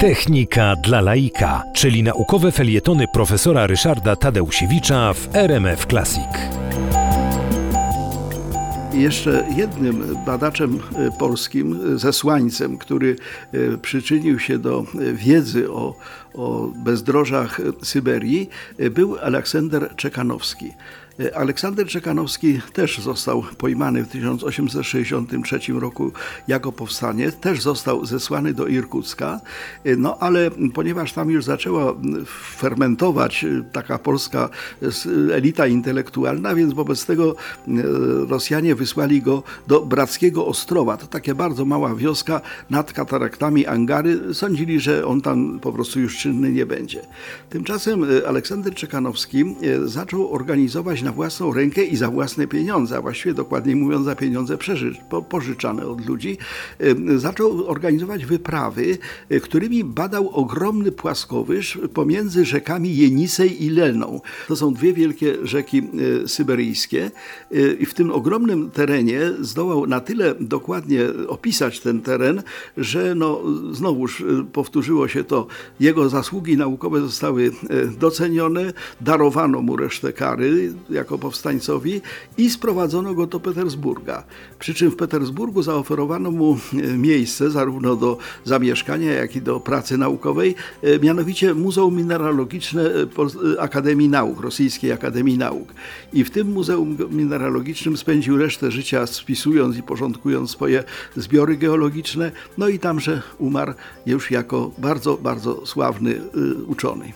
Technika dla laika, czyli naukowe felietony profesora Ryszarda Tadeusiewicza w RMF Classic. Jeszcze jednym badaczem e, polskim, e, zesłańcem, który e, przyczynił się do wiedzy o, o bezdrożach Syberii, był Aleksander Czekanowski. E, Aleksander Czekanowski też został pojmany w 1863 roku jako powstanie, też został zesłany do Irkucka, e, no ale ponieważ tam już zaczęła fermentować e, taka polska elita intelektualna, więc wobec tego Rosjanie wysłali go do Brackiego Ostrowa. To takie bardzo mała wioska nad kataraktami Angary. Sądzili, że on tam po prostu już czynny nie będzie. Tymczasem Aleksander Czekanowski zaczął organizować na własną rękę i za własne pieniądze, a właściwie dokładniej mówiąc za pieniądze pożyczane od ludzi, zaczął organizować wyprawy, e, którymi badał ogromny płaskowyż pomiędzy rzekami Jenisej i Lelną. To są dwie wielkie rzeki e, syberyjskie e, i w tym ogromnym terenie zdołał na tyle dokładnie opisać ten teren, że no, znowuż powtórzyło się to. Jego zasługi naukowe zostały docenione, darowano mu resztę kary jako powstańcowi i sprowadzono go do Petersburga. Przy czym w Petersburgu zaoferowano mu e, miejsce zarówno do zamieszkania, jak i do pracy naukowej, e, mianowicie Muzeum Mineralogiczne e, Akademii Nauk, Rosyjskiej Akademii Nauk. I w tym Muzeum Mineralogicznym spędził resztę życia spisując i porządkując swoje zbiory geologiczne, no i tamże umarł już jako bardzo, bardzo sławny uczony.